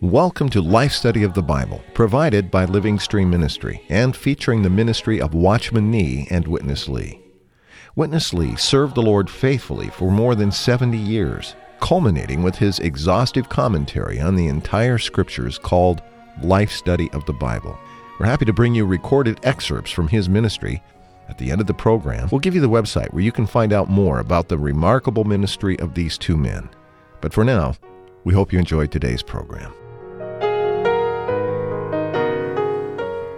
Welcome to Life Study of the Bible, provided by Living Stream Ministry and featuring the ministry of Watchman Nee and Witness Lee. Witness Lee served the Lord faithfully for more than 70 years, culminating with his exhaustive commentary on the entire scriptures called Life Study of the Bible. We're happy to bring you recorded excerpts from his ministry. At the end of the program, we'll give you the website where you can find out more about the remarkable ministry of these two men. But for now, we hope you enjoyed today's program.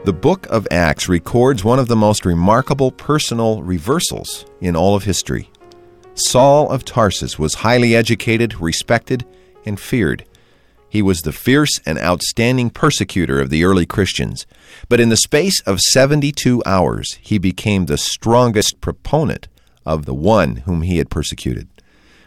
The book of Acts records one of the most remarkable personal reversals in all of history. Saul of Tarsus was highly educated, respected, and feared. He was the fierce and outstanding persecutor of the early Christians, but in the space of 72 hours, he became the strongest proponent of the one whom he had persecuted.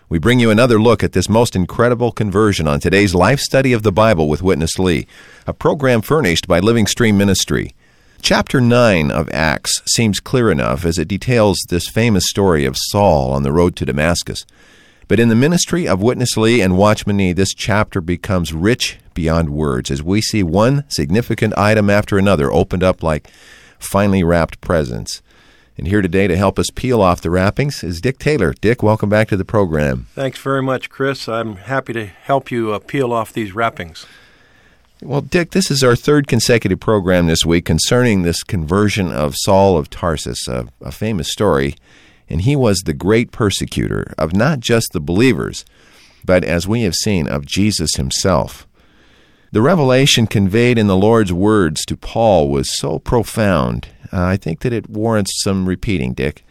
We bring you another look at this most incredible conversion on today's Life Study of the Bible with Witness Lee, a program furnished by Living Stream Ministry. Chapter 9 of Acts seems clear enough as it details this famous story of Saul on the road to Damascus. But in the ministry of Witness Lee and Watchman Nee, this chapter becomes rich beyond words as we see one significant item after another opened up like finely wrapped presents. And here today to help us peel off the wrappings is Dick Taylor. Dick, welcome back to the program. Thanks very much, Chris. I'm happy to help you uh, peel off these wrappings. Well, Dick, this is our third consecutive program this week concerning this conversion of Saul of Tarsus, a, a famous story. And he was the great persecutor of not just the believers, but as we have seen, of Jesus himself. The revelation conveyed in the Lord's words to Paul was so profound, uh, I think that it warrants some repeating, Dick.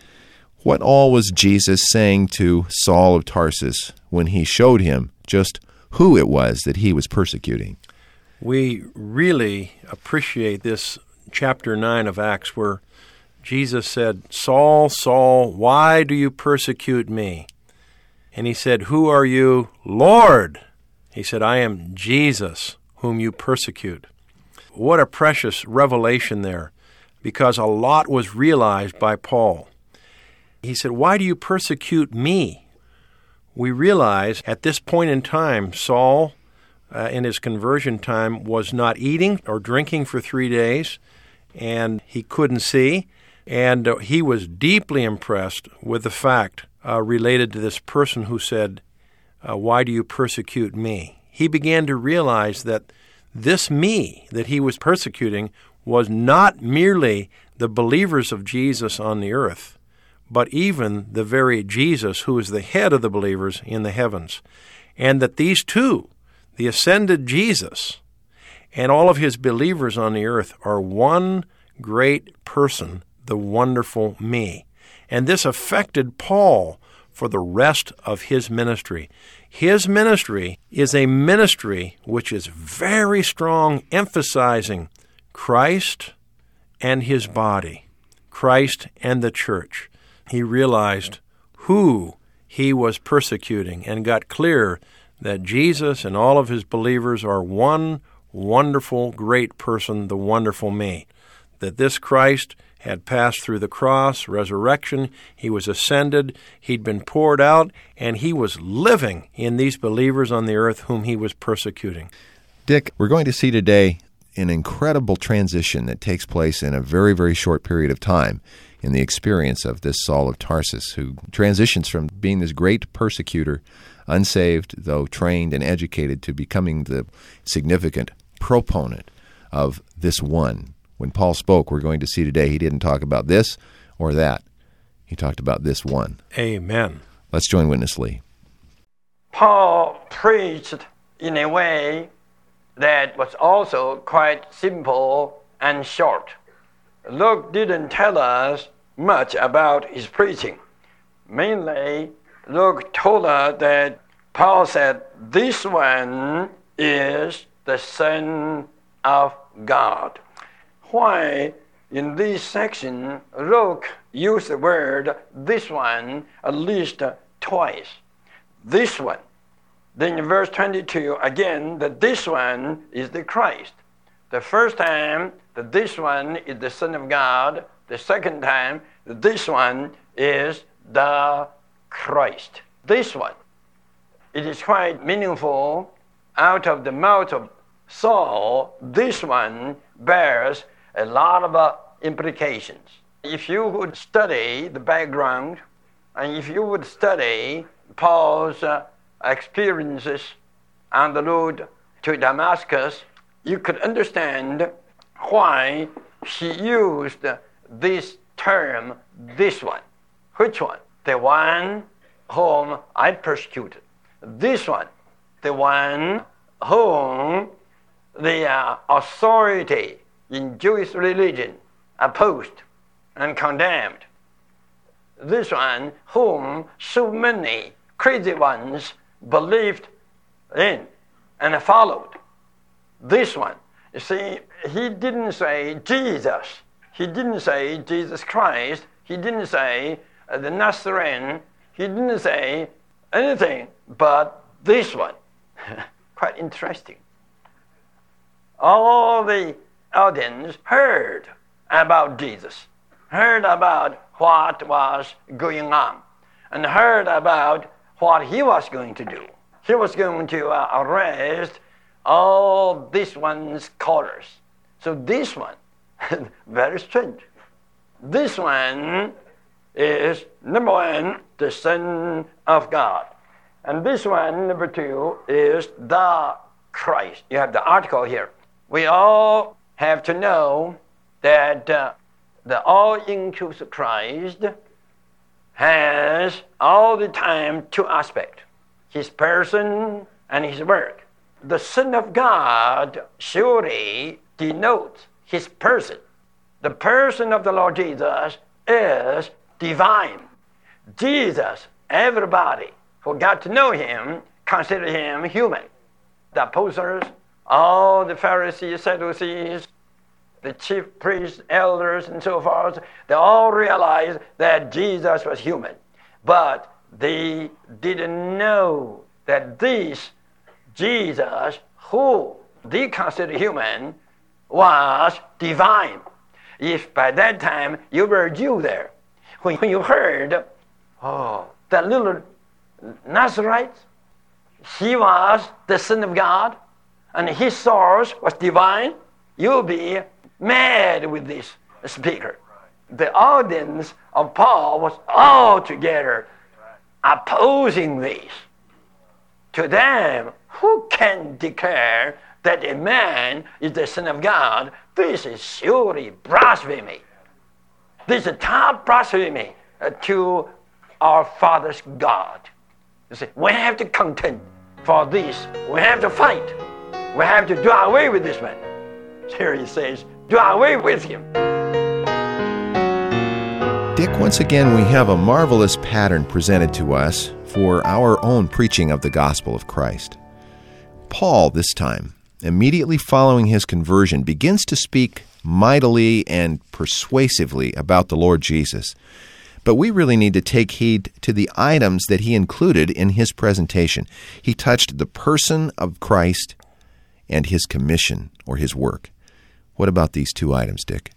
What all was Jesus saying to Saul of Tarsus when he showed him just who it was that he was persecuting? We really appreciate this chapter 9 of Acts where Jesus said, Saul, Saul, why do you persecute me? And he said, Who are you? Lord! He said, I am Jesus, whom you persecute. What a precious revelation there, because a lot was realized by Paul. He said, Why do you persecute me? We realize at this point in time, Saul, uh, in his conversion time, was not eating or drinking for three days, and he couldn't see. And uh, he was deeply impressed with the fact uh, related to this person who said, uh, Why do you persecute me? He began to realize that this me that he was persecuting was not merely the believers of Jesus on the earth, but even the very Jesus who is the head of the believers in the heavens. And that these two, the ascended Jesus and all of his believers on the earth, are one great person, the wonderful me. And this affected Paul for the rest of his ministry. His ministry is a ministry which is very strong, emphasizing Christ and his body, Christ and the church. He realized who he was persecuting and got clear that Jesus and all of his believers are one wonderful, great person, the wonderful me. That this Christ had passed through the cross, resurrection, he was ascended, he'd been poured out, and he was living in these believers on the earth whom he was persecuting. Dick, we're going to see today an incredible transition that takes place in a very, very short period of time in the experience of this Saul of Tarsus, who transitions from being this great persecutor, unsaved, though trained and educated, to becoming the significant proponent of this one. When Paul spoke, we're going to see today, he didn't talk about this or that. He talked about this one. Amen. Let's join Witness Lee. Paul preached in a way that was also quite simple and short. Luke didn't tell us much about his preaching. Mainly, Luke told us that Paul said, This one is the Son of God. Why, in this section, Luke used the word this one at least twice. This one. Then in verse 22, again, that this one is the Christ. The first time that this one is the Son of God, the second time that this one is the Christ. This one. It is quite meaningful. Out of the mouth of Saul, this one bears a lot of uh, implications. If you would study the background, and if you would study Paul's uh, experiences on the road to Damascus, you could understand why he used this term, this one. Which one? The one whom I persecuted. This one, the one whom the uh, authority in Jewish religion opposed and condemned. This one whom so many crazy ones believed in and followed. This one. You see, he didn't say Jesus. He didn't say Jesus Christ. He didn't say uh, the Nazarene. He didn't say anything but this one. Quite interesting. All the audience heard about Jesus, heard about what was going on, and heard about what he was going to do. He was going to uh, arrest all this one's scholars. So this one, very strange. This one is number one, the Son of God. And this one, number two, is the Christ. You have the article here. We all have to know that uh, the all inclusive Christ has all the time two aspects his person and his work. The Son of God surely denotes his person. The person of the Lord Jesus is divine. Jesus, everybody who got to know him, considered him human. The apostles, all the Pharisees, Sadducees, the chief priests, elders, and so forth, they all realized that Jesus was human. But they didn't know that this Jesus, who they considered human, was divine. If by that time you were a Jew there, when you heard, oh, that little Nazarite, he was the Son of God, and his source was divine, you'll be mad with this speaker. The audience of Paul was all together opposing this. To them, who can declare that a man is the Son of God? This is surely blasphemy. This is top blasphemy uh, to our Father's God. You see, we have to contend for this. We have to fight. We have to do away with this man. Here he says, do away with him. Dick, once again, we have a marvelous pattern presented to us for our own preaching of the gospel of Christ. Paul, this time, immediately following his conversion, begins to speak mightily and persuasively about the Lord Jesus. But we really need to take heed to the items that he included in his presentation. He touched the person of Christ and his commission or his work. What about these two items, Dick?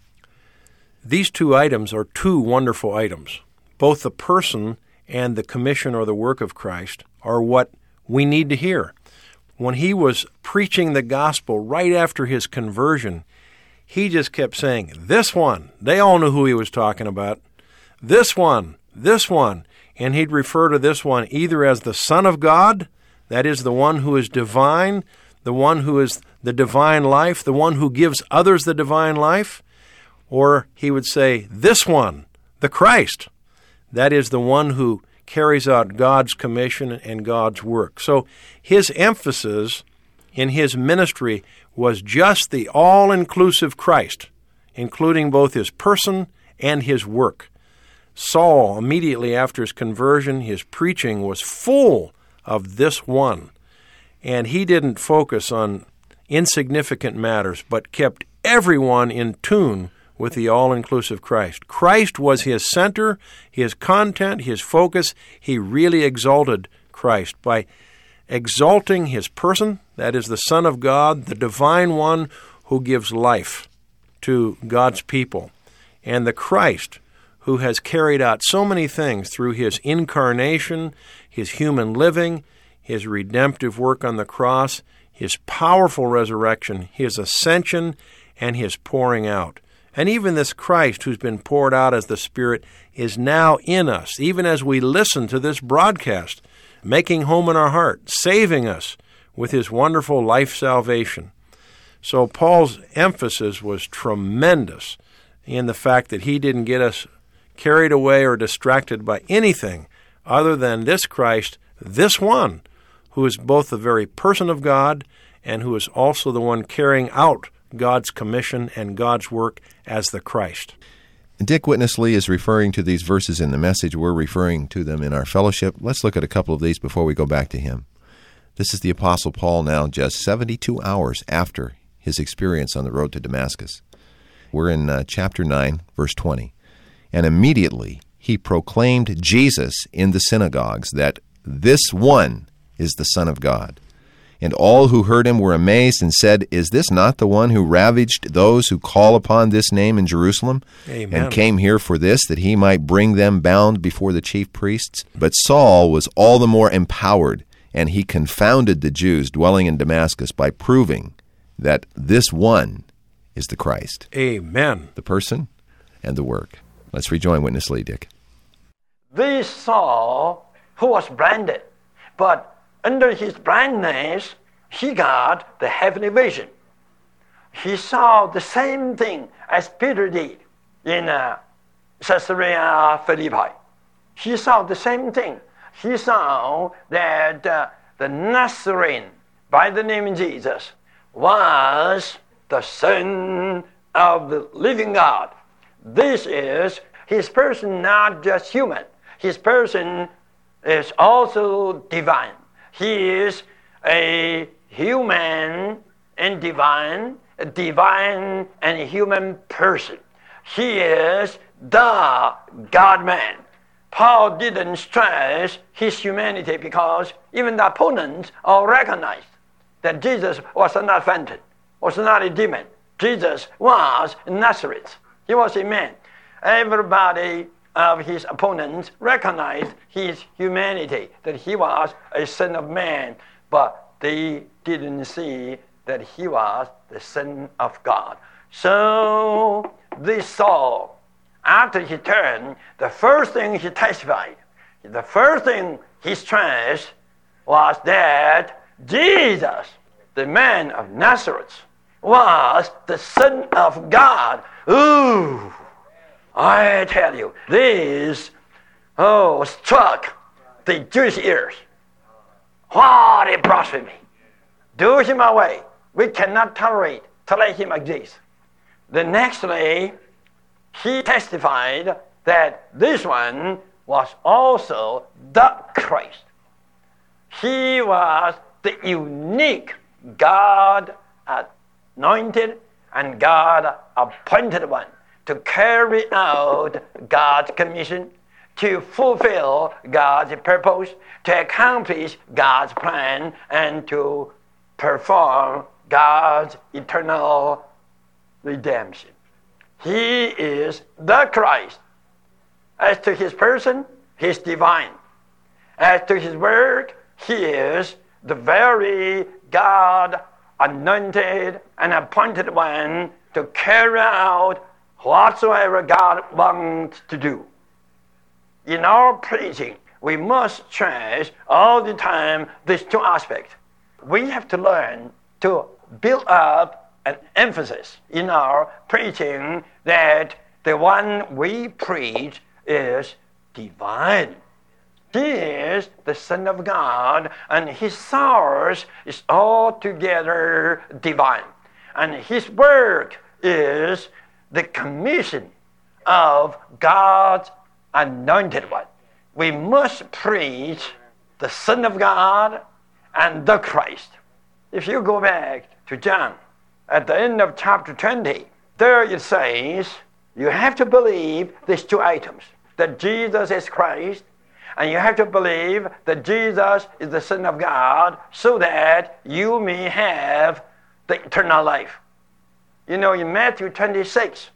These two items are two wonderful items. Both the person and the commission or the work of Christ are what we need to hear. When he was preaching the gospel right after his conversion, he just kept saying, This one. They all knew who he was talking about. This one, this one. And he'd refer to this one either as the Son of God, that is, the one who is divine, the one who is the divine life, the one who gives others the divine life, or he would say, This one, the Christ, that is the one who carries out God's commission and God's work. So his emphasis in his ministry was just the all inclusive Christ, including both his person and his work. Saul, immediately after his conversion, his preaching was full of this one. And he didn't focus on insignificant matters, but kept everyone in tune with the all inclusive Christ. Christ was his center, his content, his focus. He really exalted Christ by exalting his person, that is, the Son of God, the divine one who gives life to God's people, and the Christ who has carried out so many things through his incarnation, his human living, his redemptive work on the cross, his powerful resurrection, his ascension, and his pouring out. And even this Christ who's been poured out as the Spirit is now in us, even as we listen to this broadcast, making home in our heart, saving us with his wonderful life salvation. So Paul's emphasis was tremendous in the fact that he didn't get us carried away or distracted by anything other than this Christ, this one, who is both the very person of God and who is also the one carrying out God's commission and God's work as the Christ. Dick Witness Lee is referring to these verses in the message. We're referring to them in our fellowship. Let's look at a couple of these before we go back to him. This is the Apostle Paul now, just 72 hours after his experience on the road to Damascus. We're in uh, chapter 9, verse 20. And immediately he proclaimed Jesus in the synagogues that this one is the Son of God. And all who heard him were amazed and said, Is this not the one who ravaged those who call upon this name in Jerusalem? Amen. And came here for this, that he might bring them bound before the chief priests? But Saul was all the more empowered, and he confounded the Jews dwelling in Damascus by proving that this one is the Christ, Amen. the person and the work. Let's rejoin Witness Lee, Dick. This Saul, who was blinded, but under his blindness, he got the heavenly vision. He saw the same thing as Peter did in uh, Caesarea Philippi. He saw the same thing. He saw that uh, the Nazarene, by the name of Jesus, was the Son of the living God. This is his person, not just human. His person is also divine. He is a human and divine, a divine and human person. He is the God man. Paul didn't stress his humanity because even the opponents all recognized that Jesus was not a phantom, was not a demon. Jesus was Nazareth. He was a man. Everybody of his opponents recognized his humanity, that he was a son of man, but they didn't see that he was the son of God. So this Saul, after he turned, the first thing he testified, the first thing he stressed was that Jesus, the man of Nazareth, was the Son of God. Ooh! I tell you, this, oh, struck the Jewish ears. What a blasphemy! Do him away. We cannot tolerate to let him exist. The next day, he testified that this one was also the Christ. He was the unique God anointed and God appointed one to carry out God's commission, to fulfill God's purpose, to accomplish God's plan, and to perform God's eternal redemption. He is the Christ. As to his person, he's divine. As to his work, he is the very God anointed and appointed one to carry out whatsoever God wants to do. In our preaching, we must stress all the time these two aspects. We have to learn to build up an emphasis in our preaching that the one we preach is divine. He is the Son of God, and his source is altogether divine. And his work is the commission of God's anointed one. We must preach the Son of God and the Christ. If you go back to John, at the end of chapter 20, there it says, you have to believe these two items that Jesus is Christ, and you have to believe that Jesus is the Son of God so that you may have the eternal life. You know, in Matthew 26,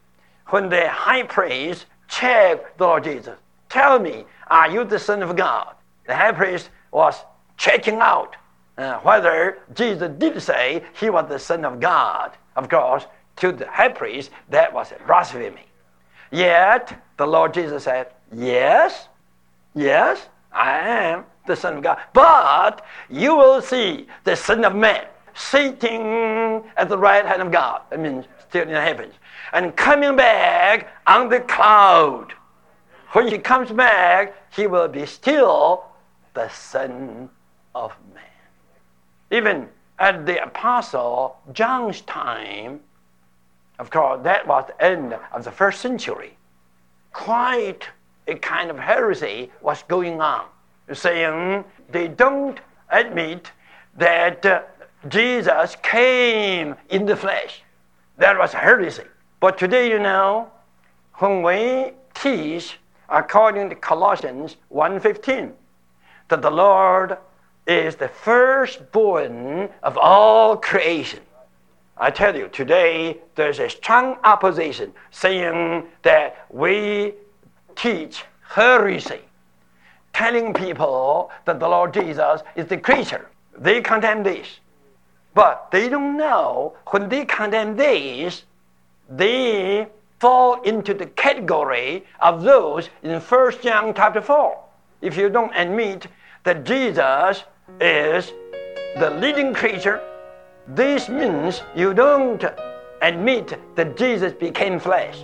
when the high priest checked the Lord Jesus, tell me, are you the Son of God? The high priest was checking out uh, whether Jesus did say he was the Son of God. Of course, to the high priest, that was blasphemy. Yet, the Lord Jesus said, Yes, yes, I am the Son of God. But you will see the Son of Man sitting at the right hand of God. I mean, still in heaven. And coming back on the cloud. When he comes back, he will be still the Son of Man. Even at the Apostle John's time, of course, that was the end of the first century. Quite a kind of heresy was going on, saying they don't admit that uh, Jesus came in the flesh. That was heresy. But today, you know, when we teach according to Colossians 1:15 that the Lord is the firstborn of all creation. I tell you, today there's a strong opposition saying that we teach heresy, telling people that the Lord Jesus is the creature. They condemn this. But they don't know when they condemn this, they fall into the category of those in 1 John chapter 4. If you don't admit that Jesus is the living creature, this means you don't admit that Jesus became flesh.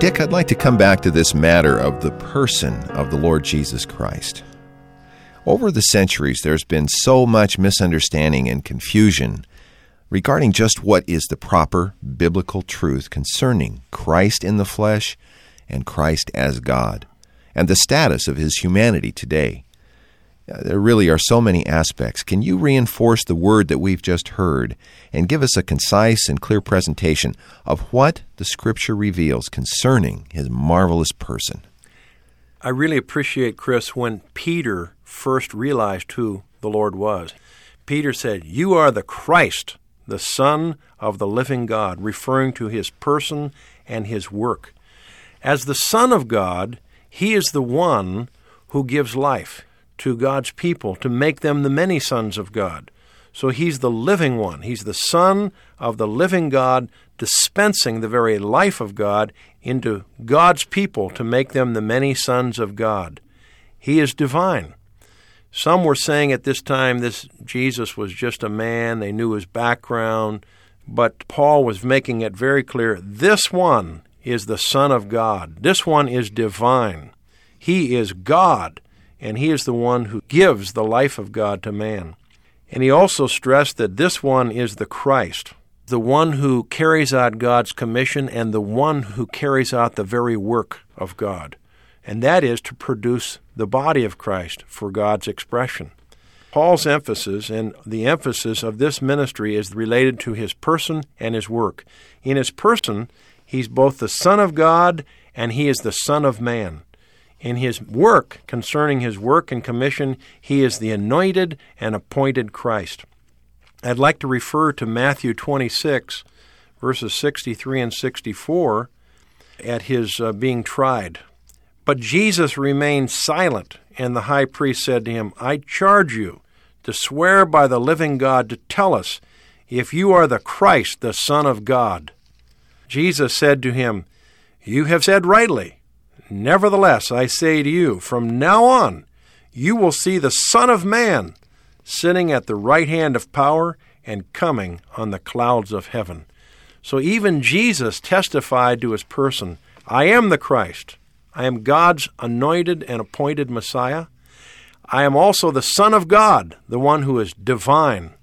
Dick, I'd like to come back to this matter of the person of the Lord Jesus Christ. Over the centuries, there's been so much misunderstanding and confusion regarding just what is the proper biblical truth concerning Christ in the flesh and Christ as God, and the status of his humanity today. Uh, there really are so many aspects. Can you reinforce the word that we've just heard and give us a concise and clear presentation of what the Scripture reveals concerning his marvelous person? I really appreciate, Chris, when Peter first realized who the Lord was. Peter said, You are the Christ, the Son of the living God, referring to his person and his work. As the Son of God, he is the one who gives life to God's people to make them the many sons of God. So he's the living one. He's the Son of the living God, dispensing the very life of God into God's people to make them the many sons of God. He is divine. Some were saying at this time this Jesus was just a man, they knew his background, but Paul was making it very clear this one is the Son of God. This one is divine. He is God and he is the one who gives the life of God to man. And he also stressed that this one is the Christ, the one who carries out God's commission and the one who carries out the very work of God, and that is to produce the body of Christ for God's expression. Paul's emphasis and the emphasis of this ministry is related to his person and his work. In his person, he's both the Son of God and he is the Son of man. In his work, concerning his work and commission, he is the anointed and appointed Christ. I'd like to refer to Matthew 26, verses 63 and 64, at his uh, being tried. But Jesus remained silent, and the high priest said to him, I charge you to swear by the living God to tell us if you are the Christ, the Son of God. Jesus said to him, You have said rightly. Nevertheless, I say to you, from now on, you will see the Son of Man sitting at the right hand of power and coming on the clouds of heaven. So even Jesus testified to his person I am the Christ. I am God's anointed and appointed Messiah. I am also the Son of God, the one who is divine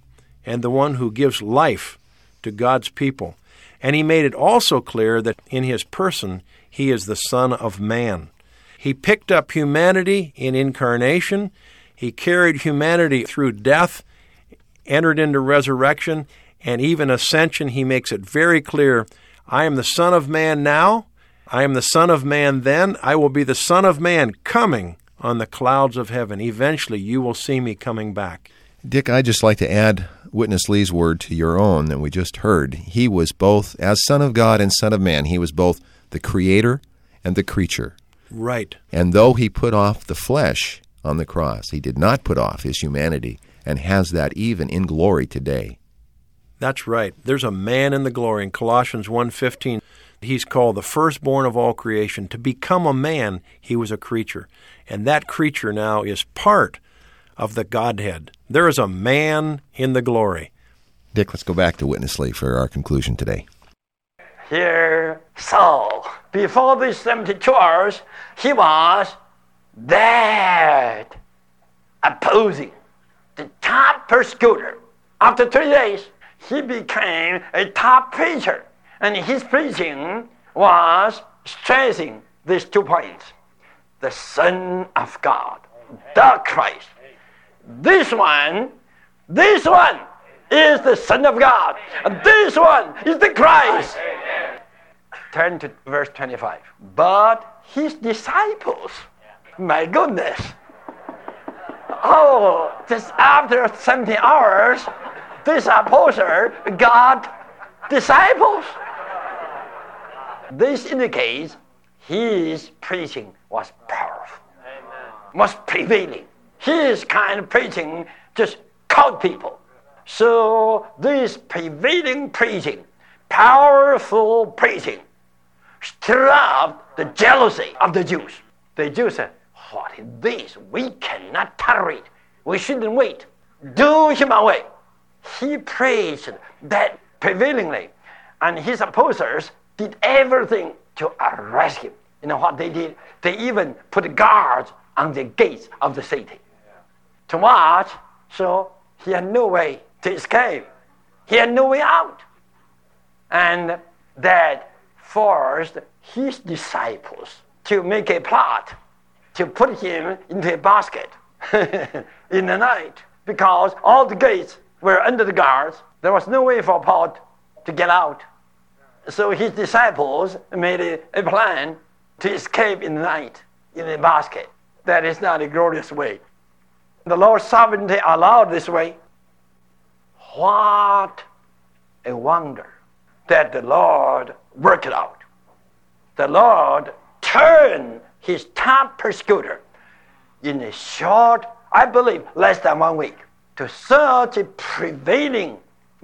and the one who gives life to God's people. And he made it also clear that in his person he is the Son of Man. He picked up humanity in incarnation. He carried humanity through death, entered into resurrection, and even ascension. He makes it very clear I am the Son of Man now. I am the Son of Man then. I will be the Son of Man coming on the clouds of heaven. Eventually, you will see me coming back. Dick, I'd just like to add Witness Lee's word to your own that we just heard. He was both, as Son of God and Son of Man, he was both the creator and the creature. Right. And though he put off the flesh on the cross, he did not put off his humanity and has that even in glory today. That's right. There's a man in the glory in Colossians 1:15. He's called the firstborn of all creation. To become a man, he was a creature. And that creature now is part of the Godhead. There is a man in the glory. Dick, let's go back to Witness Lee for our conclusion today. Here, Saul, before these 72 hours, he was dead, opposing the top persecutor. After three days, he became a top preacher, and his preaching was stressing these two points the Son of God, the Christ. This one, this one is the Son of God, and this one is the Christ. Turn to verse 25. But his disciples, my goodness, oh, just after 70 hours, this apostle got disciples. This indicates his preaching was powerful, was prevailing. His kind of preaching just caught people. So this prevailing preaching, powerful preaching, stir up the jealousy of the Jews. The Jews said, What is this? We cannot tolerate. We shouldn't wait. Do him away. He preached that prevailingly, and his opposers did everything to arrest him. You know what they did? They even put guards on the gates of the city to watch, so he had no way to escape. He had no way out. And that forced his disciples to make a plot to put him into a basket in the night because all the gates were under the guards. There was no way for Paul to get out. So his disciples made a, a plan to escape in the night in a basket. That is not a glorious way. The Lord's sovereignty allowed this way. What a wonder that the Lord worked it out. The Lord turned his top persecutor in a short, I believe, less than one week to such a prevailing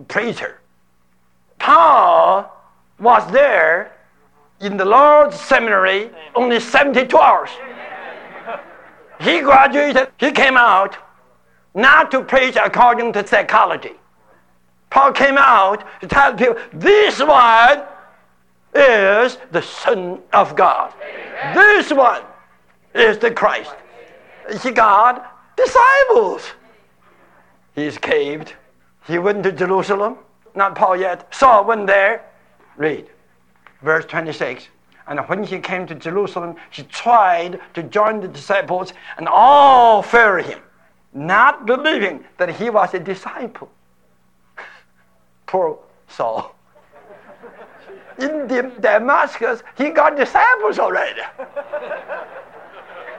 preacher. Paul was there in the Lord's seminary only 72 hours. He graduated, he came out not to preach according to psychology. Paul came out to tell people this one is the Son of God. This one is the Christ. He got disciples. He caved. He went to Jerusalem. Not Paul yet. Saul went there. Read verse 26. And when he came to Jerusalem, he tried to join the disciples, and all feared him, not believing that he was a disciple. Poor Saul. In Damascus, he got disciples already.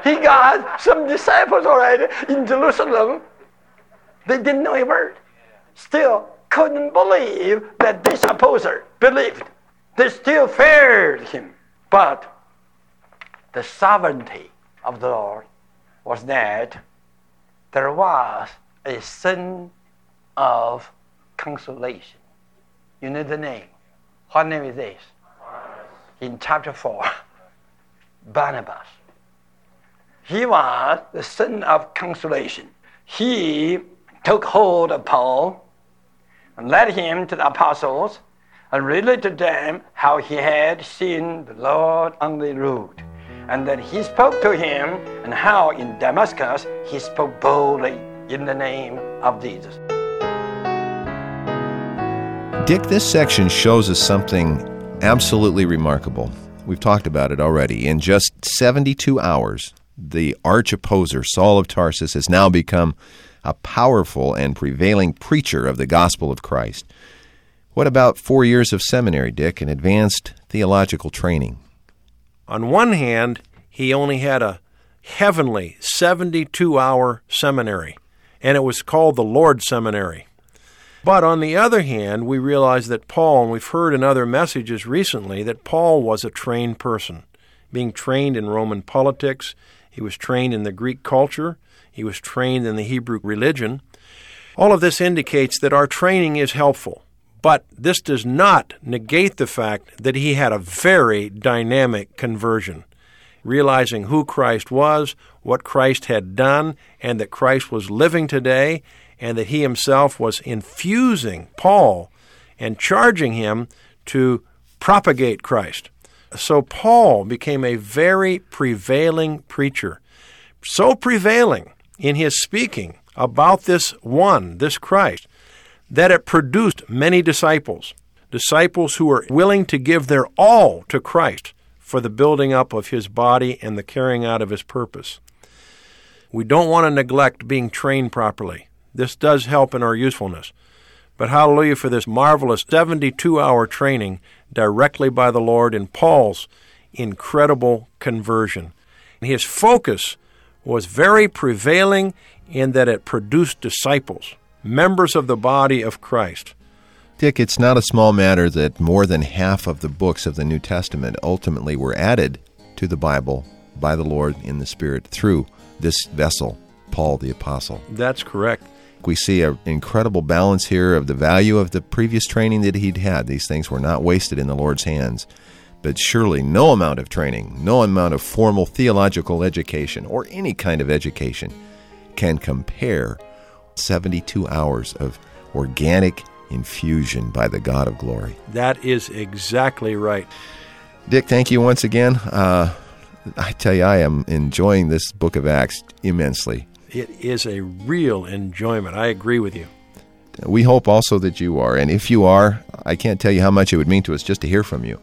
He got some disciples already in Jerusalem. They didn't know a word. Still couldn't believe that this apostle believed. They still feared him. But the sovereignty of the Lord was that there was a son of consolation. You know the name. What name is this? In chapter 4, Barnabas. He was the son of consolation. He took hold of Paul and led him to the apostles and related to them how he had seen the Lord on the road, and that he spoke to him, and how in Damascus he spoke boldly in the name of Jesus. Dick, this section shows us something absolutely remarkable. We've talked about it already. In just 72 hours, the arch opposer, Saul of Tarsus, has now become a powerful and prevailing preacher of the gospel of Christ. What about four years of seminary, Dick, and advanced theological training? On one hand, he only had a heavenly 72 hour seminary, and it was called the Lord Seminary. But on the other hand, we realize that Paul, and we've heard in other messages recently, that Paul was a trained person, being trained in Roman politics. He was trained in the Greek culture. He was trained in the Hebrew religion. All of this indicates that our training is helpful. But this does not negate the fact that he had a very dynamic conversion, realizing who Christ was, what Christ had done, and that Christ was living today, and that he himself was infusing Paul and charging him to propagate Christ. So Paul became a very prevailing preacher, so prevailing in his speaking about this one, this Christ, that it produced many disciples, disciples who were willing to give their all to Christ for the building up of his body and the carrying out of his purpose. We don't want to neglect being trained properly. This does help in our usefulness. But hallelujah for this marvelous 72 hour training directly by the Lord in Paul's incredible conversion. His focus was very prevailing in that it produced disciples, members of the body of Christ. Dick, it's not a small matter that more than half of the books of the New Testament ultimately were added to the Bible by the Lord in the Spirit through this vessel, Paul the Apostle. That's correct. We see an incredible balance here of the value of the previous training that he'd had. These things were not wasted in the Lord's hands. But surely no amount of training, no amount of formal theological education, or any kind of education can compare 72 hours of organic infusion by the God of glory. That is exactly right. Dick, thank you once again. Uh, I tell you, I am enjoying this book of Acts immensely. It is a real enjoyment. I agree with you. We hope also that you are. And if you are, I can't tell you how much it would mean to us just to hear from you.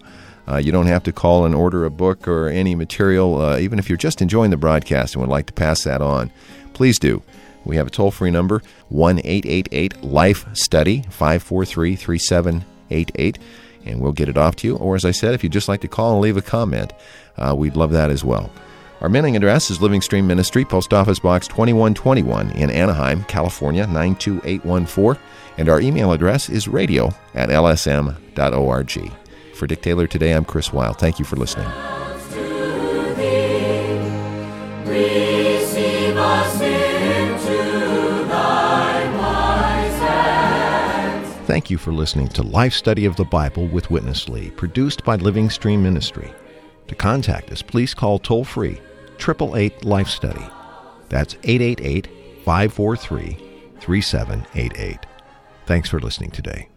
Uh, you don't have to call and order a book or any material, uh, even if you're just enjoying the broadcast and would like to pass that on. Please do. We have a toll free number, 1 888 Life Study, 543 3788, and we'll get it off to you. Or, as I said, if you'd just like to call and leave a comment, uh, we'd love that as well. Our mailing address is Living Stream Ministry, Post Office Box 2121 in Anaheim, California 92814, and our email address is radio at lsm.org. For Dick Taylor today, I'm Chris Weil. Thank you for listening. Thank you for listening to Life Study of the Bible with Witness Lee, produced by Living Stream Ministry. To contact us, please call toll free 888 Life Study. That's 888 543 3788. Thanks for listening today.